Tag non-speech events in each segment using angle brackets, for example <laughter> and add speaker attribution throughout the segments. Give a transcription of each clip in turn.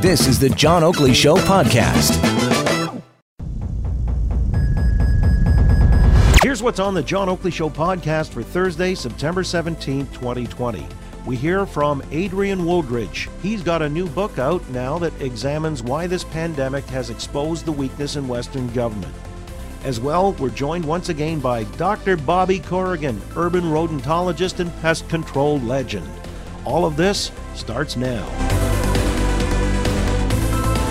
Speaker 1: This is the John Oakley Show podcast.
Speaker 2: Here's what's on the John Oakley Show podcast for Thursday, September 17th, 2020. We hear from Adrian Wooldridge. He's got a new book out now that examines why this pandemic has exposed the weakness in Western government. As well, we're joined once again by Dr. Bobby Corrigan, urban rodentologist and pest control legend. All of this starts now.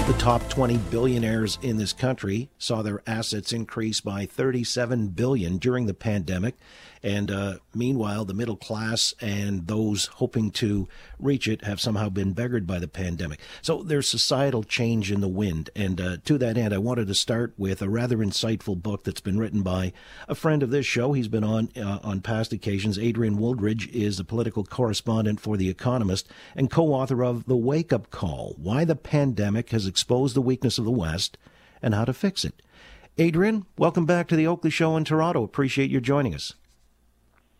Speaker 2: The top 20 billionaires in this country saw their assets increase by 37 billion during the pandemic. And uh, meanwhile, the middle class and those hoping to reach it have somehow been beggared by the pandemic. So there's societal change in the wind. And uh, to that end, I wanted to start with a rather insightful book that's been written by a friend of this show. He's been on uh, on past occasions. Adrian Wooldridge is a political correspondent for The Economist and co-author of The Wake Up Call: Why the Pandemic Has Exposed the Weakness of the West and How to Fix It. Adrian, welcome back to the Oakley Show in Toronto. Appreciate you joining us.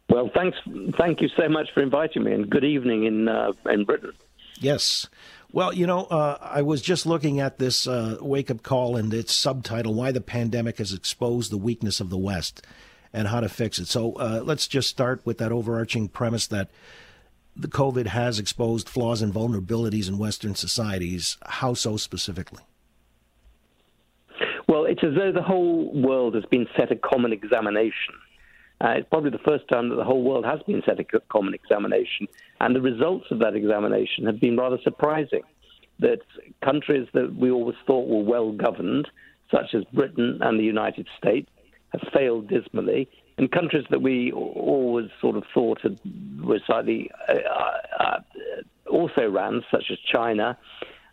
Speaker 3: Well, thanks. Thank you so much for inviting me, and good evening in uh, in Britain.
Speaker 2: Yes. Well, you know, uh, I was just looking at this uh, wake up call and its subtitle, Why the Pandemic Has Exposed the Weakness of the West and How to Fix It. So uh, let's just start with that overarching premise that the COVID has exposed flaws and vulnerabilities in Western societies. How so specifically?
Speaker 3: Well, it's as though the whole world has been set a common examination uh, it's probably the first time that the whole world has been set a common examination, and the results of that examination have been rather surprising. That countries that we always thought were well governed, such as Britain and the United States, have failed dismally, and countries that we always sort of thought had, were slightly uh, uh, also ran, such as China,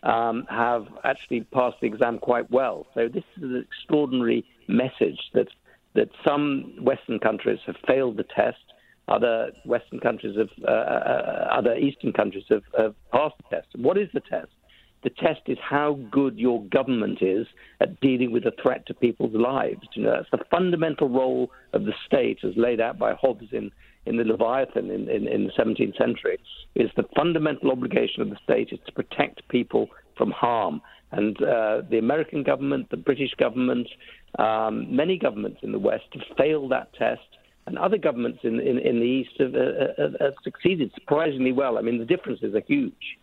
Speaker 3: um, have actually passed the exam quite well. So this is an extraordinary message that that some Western countries have failed the test, other Western countries have, uh, uh, other Eastern countries have, have passed the test. What is the test? The test is how good your government is at dealing with a threat to people's lives. You know, that's the fundamental role of the state, as laid out by Hobbes in, in the Leviathan in, in, in the 17th century. Is the fundamental obligation of the state is to protect people from harm. And uh, the American government, the British government, um, many governments in the West have failed that test, and other governments in, in, in the East have, uh, have succeeded surprisingly well. I mean, the differences are huge.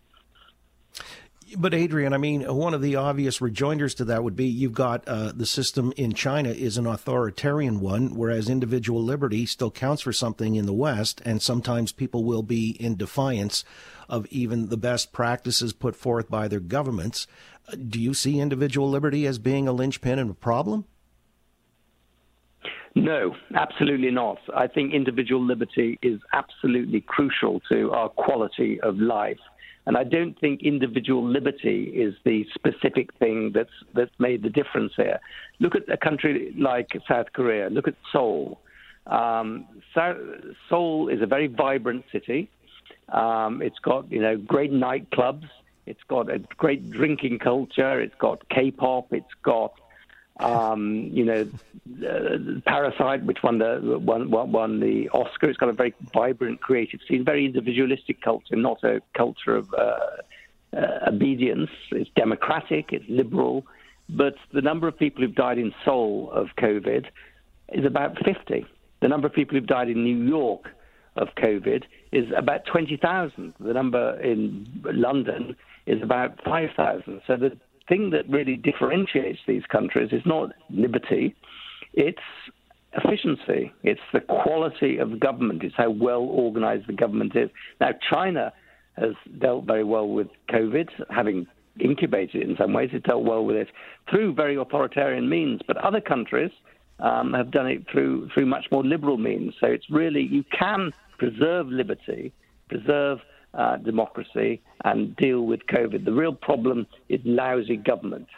Speaker 2: But Adrian, I mean, one of the obvious rejoinders to that would be you've got uh, the system in China is an authoritarian one, whereas individual liberty still counts for something in the West, and sometimes people will be in defiance of even the best practices put forth by their governments. Do you see individual liberty as being a linchpin and a problem?
Speaker 3: No, absolutely not. I think individual liberty is absolutely crucial to our quality of life. And I don't think individual liberty is the specific thing that's that's made the difference here. Look at a country like South Korea. Look at Seoul. Um, Seoul is a very vibrant city. Um, it's got you know great nightclubs. It's got a great drinking culture. It's got K-pop. It's got um, you know, uh, Parasite, which won the won, won the Oscar. It's got a very vibrant, creative scene, very individualistic culture, not a culture of uh, uh, obedience. It's democratic, it's liberal, but the number of people who've died in Seoul of COVID is about 50. The number of people who've died in New York of COVID is about 20,000. The number in London is about 5,000. So the thing that really differentiates these countries is not liberty, it's efficiency. It's the quality of government. It's how well organized the government is. Now, China has dealt very well with COVID, having incubated it in some ways. It dealt well with it through very authoritarian means, but other countries um, have done it through through much more liberal means. So it's really you can preserve liberty, preserve uh, democracy and deal with COVID. The real problem is lousy government.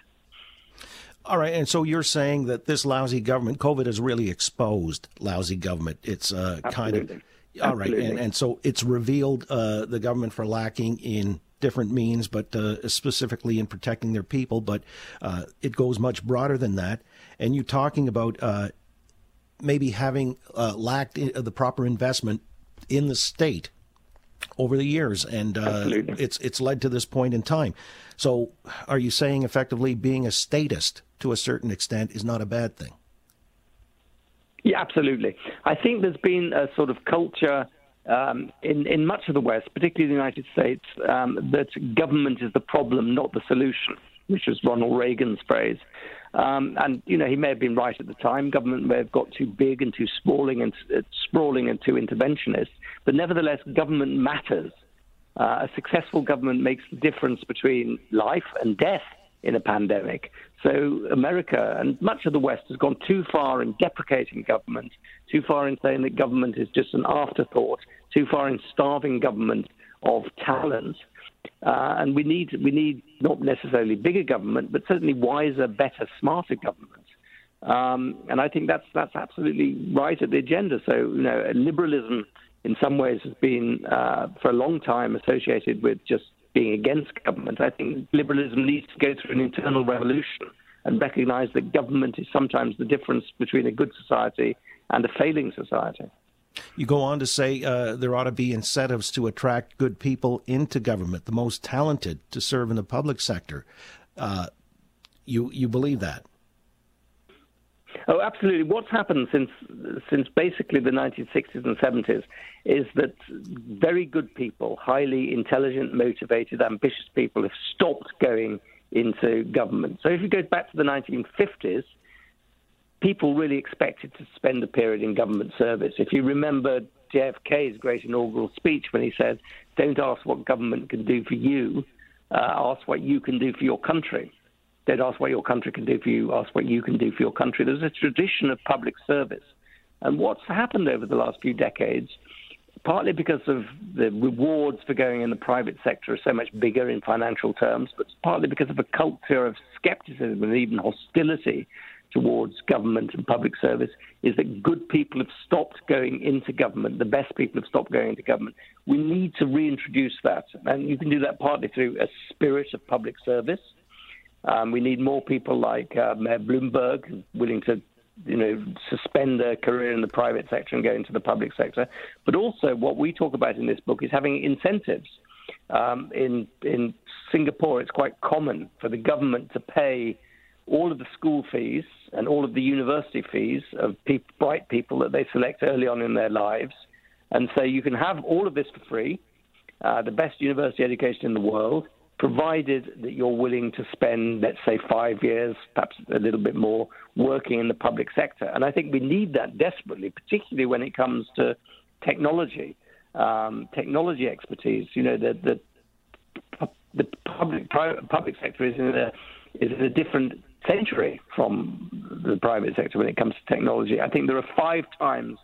Speaker 2: All right, and so you're saying that this lousy government, COVID has really exposed lousy government. It's uh, kind of all right, and, and, so it's revealed uh, the government for lacking in different means, but uh, specifically in protecting their people. But uh, it goes much broader than that. And you're talking about uh, maybe having uh, lacked the proper investment in the state over the years, and uh, it's it's led to this point in time. So, are you saying effectively being a statist to a certain extent is not a bad thing?
Speaker 3: Yeah, absolutely. I think there's been a sort of culture um, in in much of the West, particularly the United States, um, that government is the problem, not the solution, which was Ronald Reagan's phrase. Um, and you know he may have been right at the time. Government may have got too big and too sprawling and uh, sprawling and too interventionist. But nevertheless, government matters. Uh, a successful government makes the difference between life and death in a pandemic. So America and much of the West has gone too far in deprecating government, too far in saying that government is just an afterthought, too far in starving government of talent. Uh, and we need we need not necessarily bigger government, but certainly wiser, better, smarter government. Um, and I think that's that's absolutely right at the agenda. So you know, liberalism in some ways has been uh, for a long time associated with just being against government. I think liberalism needs to go through an internal revolution and recognize that government is sometimes the difference between a good society and a failing society.
Speaker 2: You go on to say uh, there ought to be incentives to attract good people into government, the most talented to serve in the public sector. Uh, you you believe that?
Speaker 3: Oh, absolutely. What's happened since since basically the 1960s and 70s is that very good people, highly intelligent, motivated, ambitious people, have stopped going into government. So if you go back to the 1950s, people really expected to spend a period in government service. If you remember JFK's great inaugural speech when he said, "Don't ask what government can do for you, uh, ask what you can do for your country." Don't ask what your country can do for you, ask what you can do for your country. There's a tradition of public service. And what's happened over the last few decades, partly because of the rewards for going in the private sector are so much bigger in financial terms, but partly because of a culture of skepticism and even hostility towards government and public service, is that good people have stopped going into government. The best people have stopped going into government. We need to reintroduce that. And you can do that partly through a spirit of public service um, we need more people like uh, Mayor Bloomberg, willing to, you know, suspend their career in the private sector and go into the public sector. But also, what we talk about in this book is having incentives. Um, in in Singapore, it's quite common for the government to pay all of the school fees and all of the university fees of pe- bright people that they select early on in their lives, and so you can have all of this for free, uh, the best university education in the world provided that you're willing to spend, let's say, five years, perhaps a little bit more, working in the public sector. And I think we need that desperately, particularly when it comes to technology, um, technology expertise. You know, the, the, the public private, public sector is in a is in a different century from the private sector when it comes to technology. I think there are five times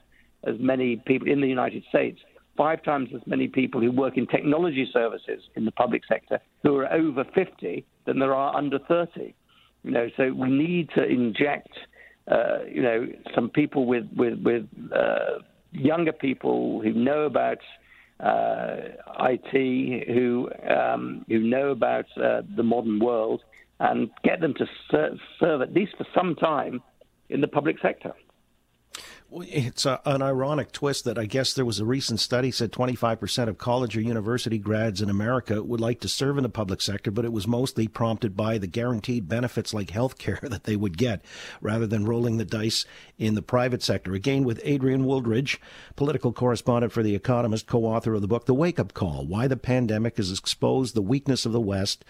Speaker 3: as many people in the United States five times as many people who work in technology services in the public sector who are over 50 than there are under 30. You know, so we need to inject, uh, you know, some people with with with uh, younger people who know about uh, IT, who um, who know about uh, the modern world, and get them to ser- serve at least for some time in the public sector.
Speaker 2: It's a, an ironic twist that I guess there was a recent study said 25% of college or university grads in America would like to serve in the public sector, but it was mostly prompted by the guaranteed benefits like health care <laughs> that they would get rather than rolling the dice in the private sector. Again, with Adrian Wooldridge, political correspondent for The Economist, co author of the book The Wake Up Call Why the Pandemic Has Exposed the Weakness of the West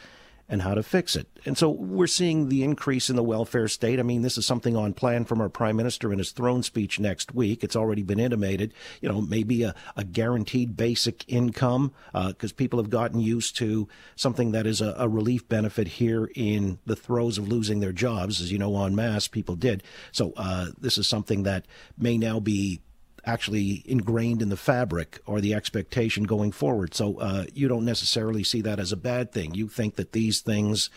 Speaker 2: and how to fix it. And so we're seeing the increase in the welfare state. I mean, this is something on plan from our prime minister in his throne speech next week. It's already been intimated, you know, maybe a, a guaranteed basic income because uh, people have gotten used to something that is a, a, relief benefit here in the throes of losing their jobs. As you know, en masse, people did. So uh, this is something that may now be actually ingrained in the fabric or the expectation going forward. So uh, you don't necessarily see that as a bad thing. You think that these things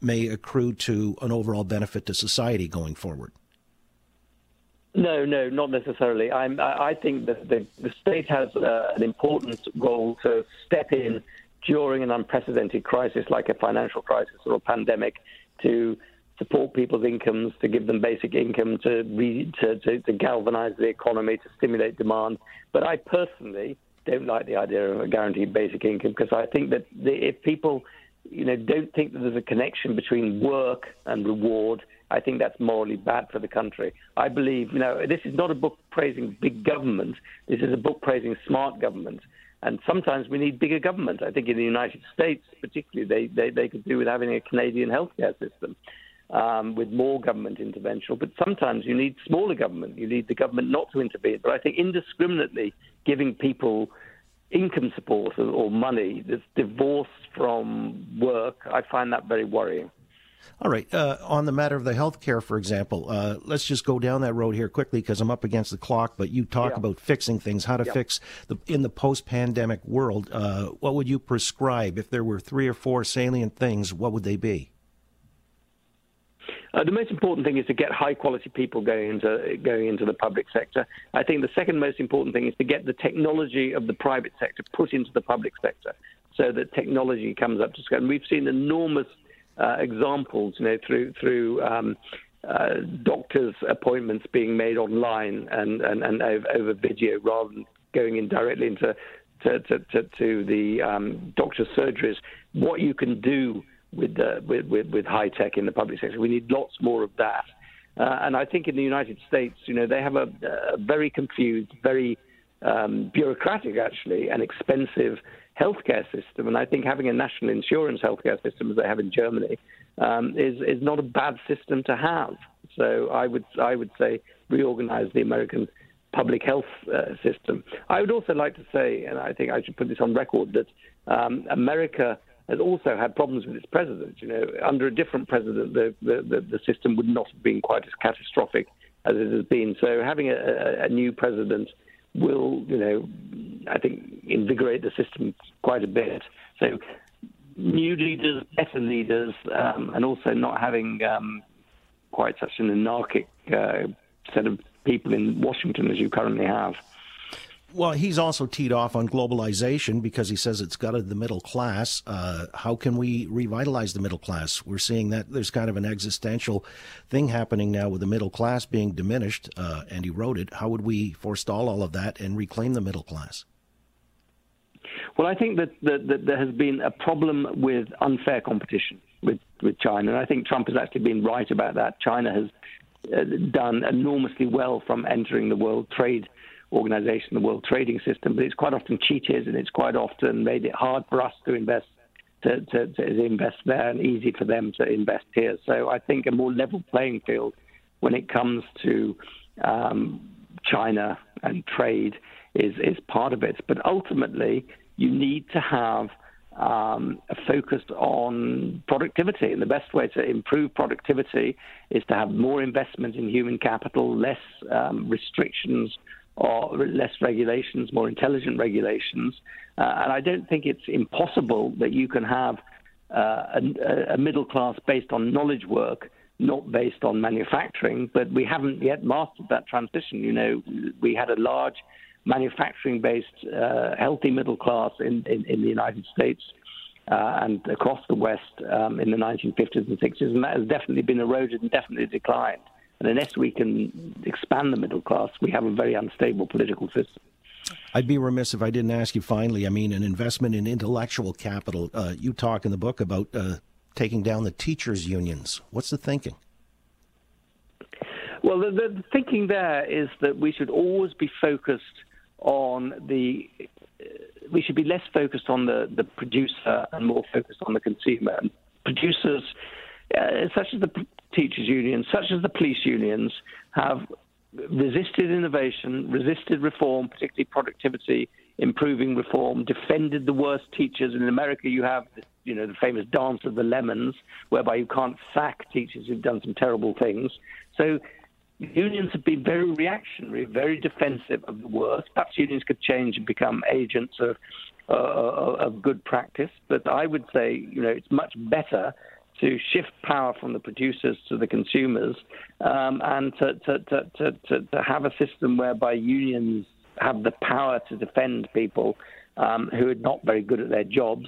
Speaker 2: may accrue to an overall benefit to society going forward.
Speaker 3: No, no, not necessarily. I'm, I think that the, the state has uh, an important role to step in during an unprecedented crisis like a financial crisis or a pandemic to support people's incomes, to give them basic income, to, re, to, to, to galvanize the economy, to stimulate demand. But I personally don't like the idea of a guaranteed basic income because I think that the, if people, you know, don't think that there's a connection between work and reward, I think that's morally bad for the country. I believe, you know, this is not a book praising big government. This is a book praising smart government. And sometimes we need bigger government. I think in the United States, particularly, they, they, they could do with having a Canadian healthcare system um, with more government intervention. But sometimes you need smaller government. You need the government not to intervene. But I think indiscriminately giving people income support or, money that's divorced from work, I find that very worrying.
Speaker 2: All right. Uh, on the matter of the health care, for example, uh, let's just go down that road here quickly because I'm up against the clock. But you talk yeah. about fixing things, how to yeah. fix the in the post-pandemic world. Uh, what would you prescribe if there were three or four salient things? What would they be?
Speaker 3: Uh, the most important thing is to get high quality people going into going into the public sector. I think the second most important thing is to get the technology of the private sector put into the public sector, so that technology comes up to scale. And we've seen enormous uh, examples, you know, through through um, uh, doctors' appointments being made online and, and, and over, over, video rather than going in directly into to, to, to, to the um, doctor's surgeries. What you can do with, uh, with, with, with high tech in the public sector, we need lots more of that. Uh, and I think in the United States, you know, they have a, a very confused, very um, bureaucratic, actually, and expensive healthcare system. And I think having a national insurance healthcare system, as they have in Germany, um, is is not a bad system to have. So I would I would say reorganize the American public health uh, system. I would also like to say, and I think I should put this on record, that um, America has also had problems with its president. You know, under a different president, the, the, the, system would not have been quite as catastrophic as it has been. So having a, a, a new president will, you know, I think invigorate the system quite a bit. So new leaders, better leaders, um, and also not having um, quite such an anarchic uh, set of people in Washington as you currently have.
Speaker 2: Well, he's also teed off on globalization because he says it's gutted the middle class. Uh, how can we revitalize the middle class? We're seeing that there's kind of an existential thing happening now with the middle class being diminished uh, and eroded. How would we forestall all of that and reclaim the middle class?
Speaker 3: Well, I think that, that, that there has been a problem with unfair competition with, with China, and I think Trump has actually been right about that. China has uh, done enormously well from entering the World Trade Organization, the World Trading System, but it's quite often cheated and it's quite often made it hard for us to invest to, to, to, invest there and easy for them to invest here. So I think a more level playing field when it comes to um, China and trade is is part of it. But ultimately, you need to have um, focus on productivity. And the best way to improve productivity is to have more investment in human capital, less um, restrictions or less regulations, more intelligent regulations. Uh, and I don't think it's impossible that you can have uh, a, a, middle class based on knowledge work, not based on manufacturing. But we haven't yet mastered that transition. You know, we had a large manufacturing based, uh, healthy middle class in, in, in the United States. Uh, and across the West um, in the 1950s and 60s, and that has definitely been eroded and definitely declined. And unless we can expand the middle class, we have a very unstable political system.
Speaker 2: I'd be remiss if I didn't ask you finally. I mean, an investment in intellectual capital. Uh, you talk in the book about uh, taking down the teachers' unions. What's the thinking?
Speaker 3: Well, the, the thinking there is that we should always be focused on the. Uh, we should be less focused on the, the producer and more focused on the consumer. And producers, uh, such as the teachers' unions, such as the police unions, have resisted innovation, resisted reform, particularly productivity improving reform, defended the worst teachers. In America, you have you know the famous dance of the lemons, whereby you can't sack teachers who've done some terrible things. So unions have been very reactionary, very defensive of the worst. Perhaps unions could change and become agents of uh, of good practice, but I would say you know it's much better to shift power from the producers to the consumers um, and to, to, to, to, to have a system whereby unions have the power to defend people um, who are not very good at their jobs.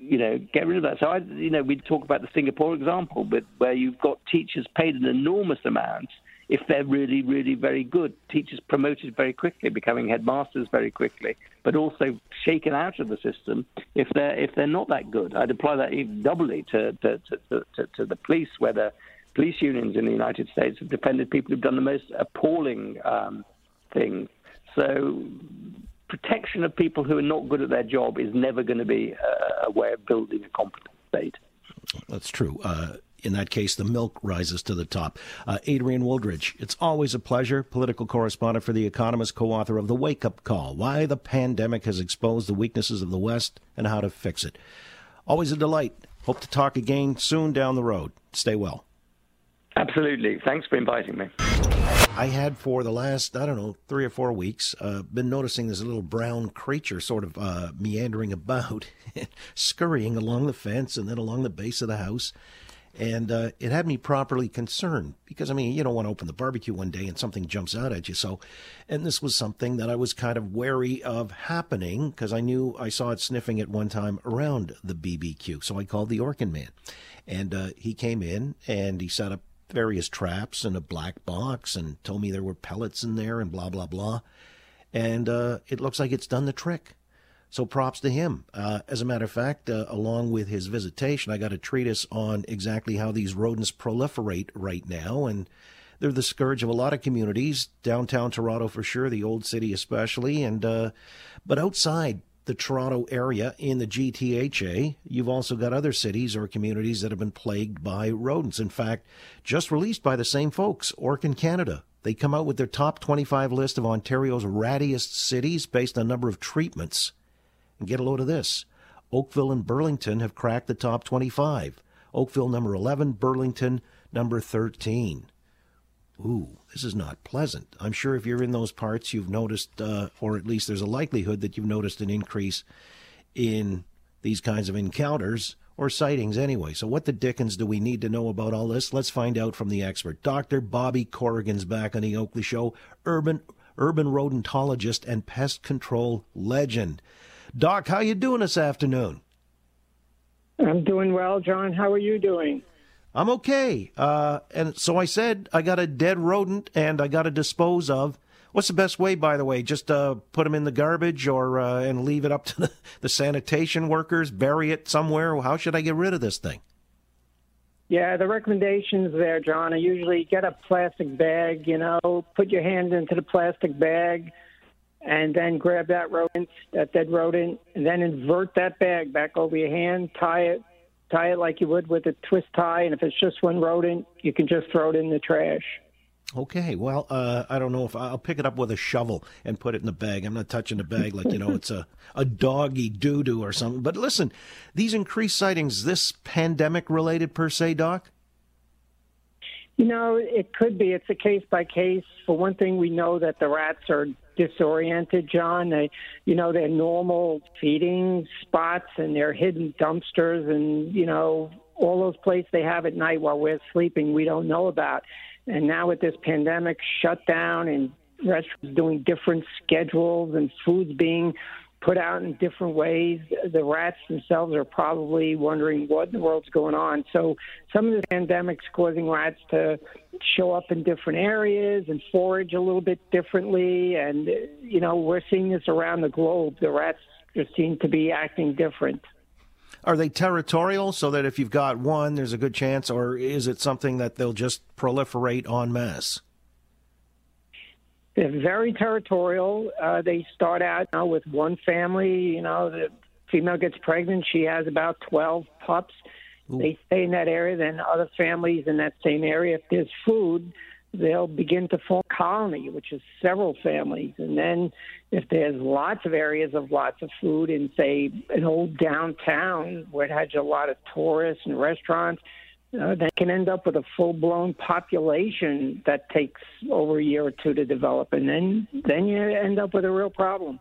Speaker 3: You know, get rid of that. So, I, you know, we talk about the Singapore example, with, where you've got teachers paid an enormous amount if they're really, really very good. Teachers promoted very quickly, becoming headmasters very quickly, but also shaken out of the system if they're if they're not that good. I'd apply that even doubly to to, to, to, to the police, where the police unions in the United States have defended people who've done the most appalling um, things. So protection of people who are not good at their job is never going to be a, a way of building a competent state.
Speaker 2: That's true. Uh, in that case, the milk rises to the top. Uh, Adrian Wooldridge, it's always a pleasure. Political correspondent for The Economist, co author of The Wake Up Call Why the Pandemic Has Exposed the Weaknesses of the West and How to Fix It. Always a delight. Hope to talk again soon down the road. Stay well.
Speaker 3: Absolutely. Thanks for inviting me.
Speaker 2: I had for the last, I don't know, three or four weeks, uh, been noticing this little brown creature sort of uh, meandering about, <laughs> scurrying along the fence and then along the base of the house. And uh, it had me properly concerned because, I mean, you don't want to open the barbecue one day and something jumps out at you. So, and this was something that I was kind of wary of happening because I knew I saw it sniffing at one time around the BBQ. So I called the Orkin man. And uh, he came in and he set up various traps and a black box and told me there were pellets in there and blah, blah, blah. And uh, it looks like it's done the trick. So props to him. Uh, as a matter of fact, uh, along with his visitation, I got a treatise on exactly how these rodents proliferate right now. And they're the scourge of a lot of communities, downtown Toronto for sure, the old city especially. And, uh, but outside, the Toronto area in the GTHA, you've also got other cities or communities that have been plagued by rodents. In fact, just released by the same folks, Orkin Canada. They come out with their top 25 list of Ontario's rattiest cities based on number of treatments. And get a load of this. Oakville and Burlington have cracked the top 25. Oakville number 11, Burlington number 13. Ooh, this is not pleasant. I'm sure if you're in those parts, you've noticed, uh, or at least there's a likelihood that you've noticed an increase in these kinds of encounters or sightings anyway. So, what the dickens do we need to know about all this? Let's find out from the expert. Dr. Bobby Corrigan's back on the Oakley Show, urban urban rodentologist and pest control legend. Doc, how you doing this afternoon?
Speaker 4: I'm doing well, John. How are you doing?
Speaker 2: I'm okay. Uh, and so I said I got a dead rodent and I got to dispose of. What's the best way, by the way? Just uh, put them in the garbage or uh, and leave it up <laughs> to the, the sanitation workers, bury it somewhere. How should I get rid of this thing?
Speaker 4: Yeah, the recommendations there, John, are usually get a plastic bag, you know, put your hand into the plastic bag and then grab that rodent, that dead rodent, and then invert that bag back over your hand, tie it tie it like you would with a twist tie, and if it's just one rodent, you can just throw it in the trash.
Speaker 2: Okay, well, uh, I don't know if I'll pick it up with a shovel and put it in the bag. I'm not touching the bag like you know it's a a doggy doo doo or something. But listen, these increased sightings, this pandemic related per se, Doc?
Speaker 4: You know, it could be. It's a case by case. For one thing, we know that the rats are disoriented, John. They, you know, they're normal feeding spots and they're hidden dumpsters and, you know, all those places they have at night while we're sleeping we don't know about. And now with this pandemic shut down and restaurants doing different schedules and foods being put out in different ways. The rats themselves are probably wondering what in the world's going on. So some of the pandemics causing rats to show up in different areas and forage a little bit differently. And, you know, we're seeing this around the globe. The rats just seem to be acting different.
Speaker 2: Are they territorial so that if you've got one, there's a good chance, or is it something that they'll just proliferate en masse?
Speaker 4: They're very territorial. Uh, they start out you know, with one family. You know, the female gets pregnant. She has about 12 pups. Ooh. They stay in that area. Then other families in that same area, if there's food, they'll begin to form a colony, which is several families. And then if there's lots of areas of lots of food in, say, an old downtown where it has a lot of tourists and restaurants, uh, that can end up with a full blown population that takes over a year or two to develop, and then then you end up with a real problem.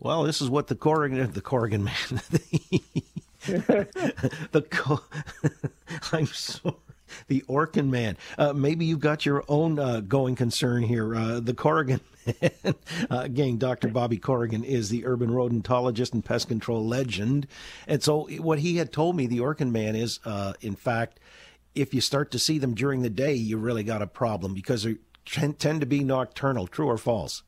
Speaker 2: Well, this is what the Corrigan <laughs> the Corrigan man <laughs> the <laughs> I'm sorry the Orkin man. Uh, maybe you've got your own uh, going concern here. Uh, the Corrigan <laughs> man. Uh, again, Dr. Bobby Corrigan is the urban rodentologist and pest control legend. And so, what he had told me, the Orkin man, is uh, in fact, if you start to see them during the day, you really got a problem because they tend to be nocturnal. True or false?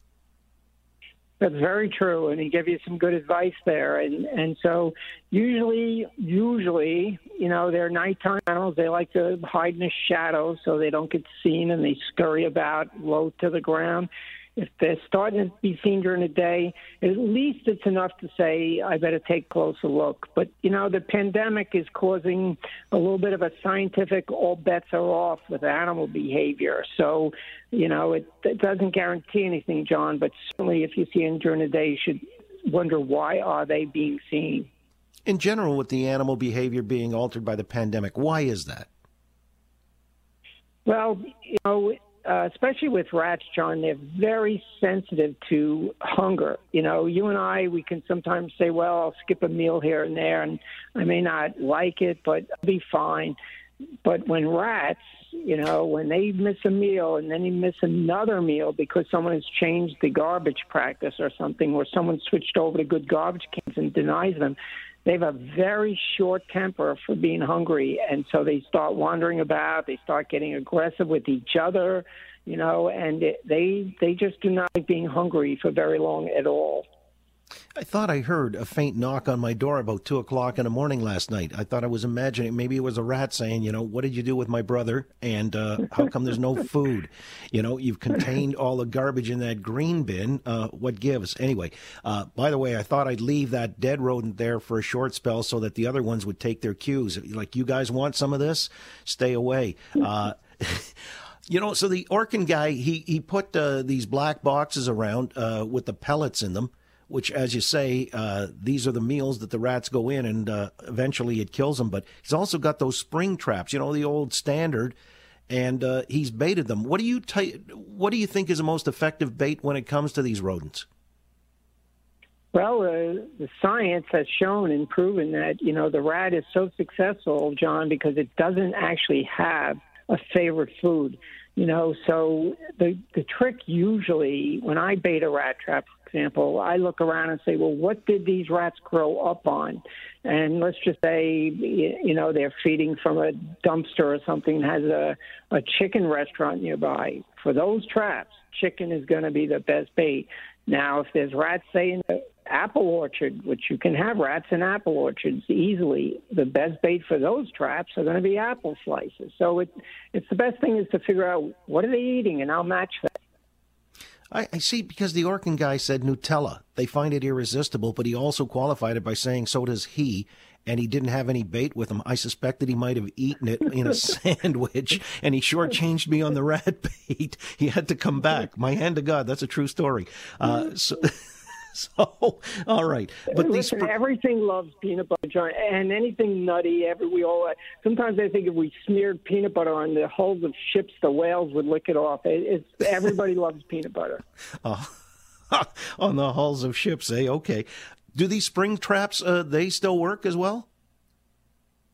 Speaker 4: That's very true, and he gave you some good advice there. And and so usually, usually, you know, they're nighttime animals. They like to hide in the shadows so they don't get seen, and they scurry about low to the ground if they're starting to be seen during the day, at least it's enough to say, I better take a closer look. But, you know, the pandemic is causing a little bit of a scientific all bets are off with animal behavior. So, you know, it, it doesn't guarantee anything, John, but certainly if you see them during the day, you should wonder why are they being seen.
Speaker 2: In general, with the animal behavior being altered by the pandemic, why is that?
Speaker 4: Well, you know, uh, especially with rats, John, they're very sensitive to hunger. You know, you and I, we can sometimes say, well, I'll skip a meal here and there, and I may not like it, but I'll be fine. But when rats, you know, when they miss a meal and then they miss another meal because someone has changed the garbage practice or something, or someone switched over to good garbage cans and denies them, they have a very short temper for being hungry, and so they start wandering about. They start getting aggressive with each other, you know, and it, they they just do not like being hungry for very long at all.
Speaker 2: I thought I heard a faint knock on my door about two o'clock in the morning last night. I thought I was imagining maybe it was a rat saying, you know, what did you do with my brother? And uh, how come there's no <laughs> food? You know, you've contained all the garbage in that green bin. Uh, what gives? Anyway, uh, by the way, I thought I'd leave that dead rodent there for a short spell so that the other ones would take their cues. Like, you guys want some of this? Stay away. Uh, <laughs> <laughs> you know, so the Orkin guy, he, he put uh, these black boxes around uh, with the pellets in them which, as you say, uh, these are the meals that the rats go in, and uh, eventually it kills them. But he's also got those spring traps, you know, the old standard, and uh, he's baited them. What do you t- What do you think is the most effective bait when it comes to these rodents?
Speaker 4: Well, uh, the science has shown and proven that you know the rat is so successful, John, because it doesn't actually have a favorite food. You know, so the the trick usually when I bait a rat trap, for example, I look around and say, well, what did these rats grow up on? And let's just say, you know, they're feeding from a dumpster or something has a, a chicken restaurant nearby. For those traps, chicken is going to be the best bait. Now, if there's rats, say, in the apple orchard, which you can have rats in apple orchards easily, the best bait for those traps are going to be apple slices. So it, it's the best thing is to figure out what are they eating, and I'll match that.
Speaker 2: I, I, see because the Orkin guy said Nutella. They find it irresistible, but he also qualified it by saying so does he. And he didn't have any bait with him. I suspect that he might have eaten it in a <laughs> sandwich, and he shortchanged me on the rat <laughs> bait. He had to come back. My hand to God, that's a true story. Uh, so. <laughs> <laughs> so all right. But
Speaker 4: Listen, these everything loves peanut butter John, and anything nutty every we all sometimes i think if we smeared peanut butter on the hulls of ships the whales would lick it off. It, it's everybody <laughs> loves peanut butter.
Speaker 2: Oh, <laughs> on the hulls of ships eh? Okay. Do these spring traps uh, they still work as well?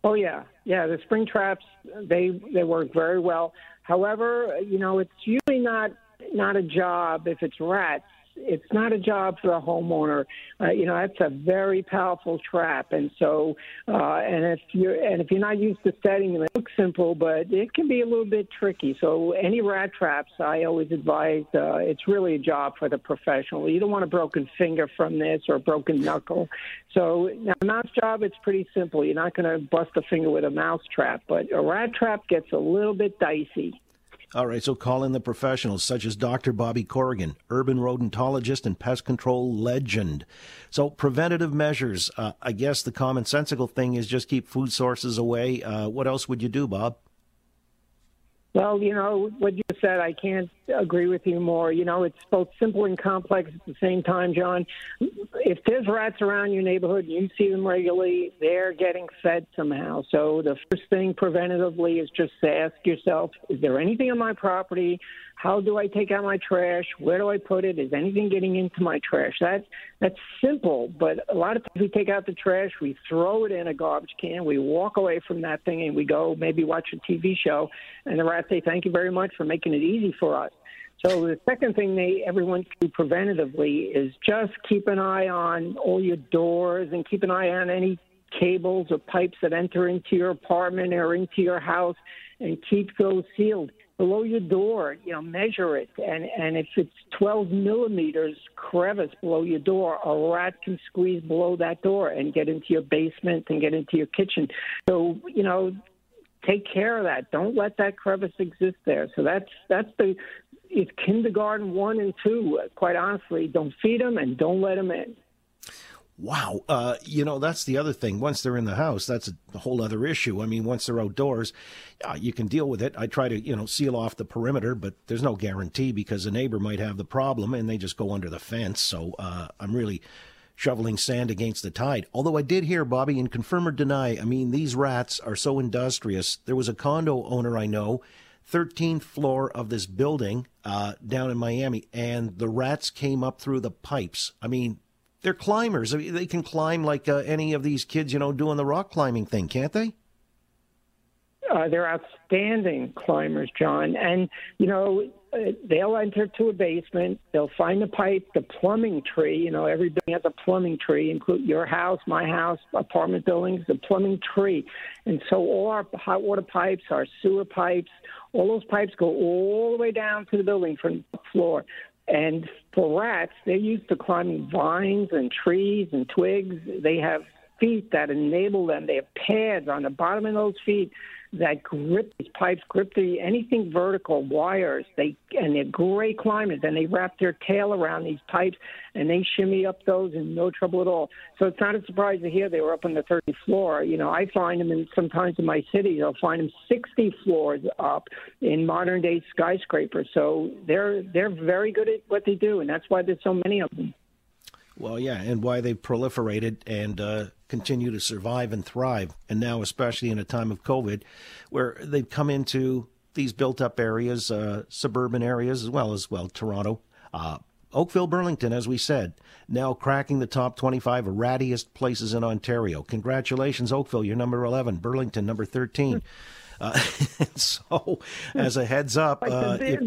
Speaker 4: Oh yeah. Yeah the spring traps they they work very well. However you know it's usually not not a job if it's rats it's not a job for the homeowner. Uh, you know, that's a very powerful trap, and so uh, and if you're and if you're not used to setting them, it looks simple, but it can be a little bit tricky. So any rat traps, I always advise uh, it's really a job for the professional. You don't want a broken finger from this or a broken knuckle. So now, a mouse job, it's pretty simple. You're not going to bust a finger with a mouse trap, but a rat trap gets a little bit dicey.
Speaker 2: All right, so call in the professionals such as Dr. Bobby Corrigan, urban rodentologist and pest control legend. So, preventative measures. Uh, I guess the commonsensical thing is just keep food sources away. Uh, what else would you do, Bob?
Speaker 4: Well, you know, what you said, I can't agree with you more. You know, it's both simple and complex at the same time, John. If there's rats around your neighborhood and you see them regularly, they're getting fed somehow. So the first thing preventatively is just to ask yourself, is there anything on my property how do I take out my trash? Where do I put it? Is anything getting into my trash? That that's simple, but a lot of times we take out the trash, we throw it in a garbage can, we walk away from that thing, and we go maybe watch a TV show, and the rats say, "Thank you very much for making it easy for us." So the second thing they everyone can do preventatively is just keep an eye on all your doors and keep an eye on any cables or pipes that enter into your apartment or into your house and keep those sealed below your door. You know, measure it, and and if it's 12 millimeters crevice below your door, a rat can squeeze below that door and get into your basement and get into your kitchen. So you know, take care of that. Don't let that crevice exist there. So that's that's the it's kindergarten one and two. Quite honestly, don't feed them and don't let them in.
Speaker 2: Wow. Uh, you know, that's the other thing. Once they're in the house, that's a whole other issue. I mean, once they're outdoors, uh, you can deal with it. I try to, you know, seal off the perimeter, but there's no guarantee because a neighbor might have the problem and they just go under the fence. So uh, I'm really shoveling sand against the tide. Although I did hear, Bobby, and confirm or deny, I mean, these rats are so industrious. There was a condo owner I know 13th floor of this building uh, down in Miami, and the rats came up through the pipes. I mean, they're climbers. I mean, they can climb like uh, any of these kids, you know, doing the rock climbing thing, can't they?
Speaker 4: Uh, they're outstanding climbers, John. And, you know, uh, they'll enter to a basement. They'll find the pipe, the plumbing tree. You know, every building has a plumbing tree, include your house, my house, apartment buildings, the plumbing tree. And so all our hot water pipes, our sewer pipes, all those pipes go all the way down to the building from the floor. And for rats, they're used to climbing vines and trees and twigs. They have feet that enable them. They have pads on the bottom of those feet that grip these pipes, grip the anything vertical wires. They and they're great climbers, and they wrap their tail around these pipes and they shimmy up those in no trouble at all. So it's not a surprise to hear they were up on the 30th floor. You know, I find them in sometimes in my cities. I'll find them 60 floors up in modern day skyscrapers. So they're they're very good at what they do, and that's why there's so many of them.
Speaker 2: Well, yeah, and why they've proliferated and uh, continue to survive and thrive. And now, especially in a time of COVID, where they've come into these built up areas, uh, suburban areas, as well as, well, Toronto. Uh, Oakville, Burlington, as we said, now cracking the top 25 rattiest places in Ontario. Congratulations, Oakville, you're number 11. Burlington, number 13. Uh, <laughs> so, as a heads up, uh, if,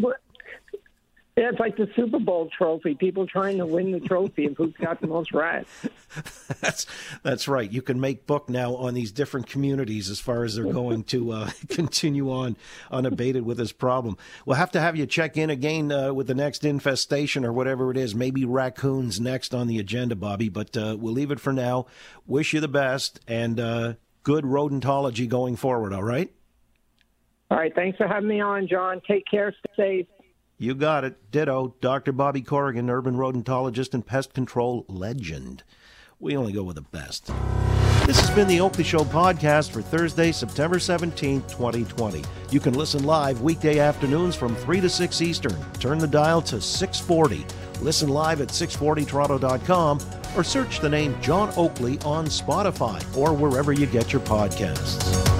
Speaker 4: yeah, it's like the Super Bowl trophy. People trying to win the trophy of who's got the most rats. <laughs>
Speaker 2: that's that's right. You can make book now on these different communities as far as they're <laughs> going to uh, <laughs> continue on unabated with this problem. We'll have to have you check in again uh, with the next infestation or whatever it is. Maybe raccoons next on the agenda, Bobby. But uh, we'll leave it for now. Wish you the best and uh, good rodentology going forward. All right.
Speaker 4: All right. Thanks for having me on, John. Take care. Stay safe.
Speaker 2: You got it. Ditto. Dr. Bobby Corrigan, urban rodentologist and pest control legend. We only go with the best. This has been the Oakley Show podcast for Thursday, September 17th, 2020. You can listen live weekday afternoons from 3 to 6 Eastern. Turn the dial to 640. Listen live at 640toronto.com or search the name John Oakley on Spotify or wherever you get your podcasts.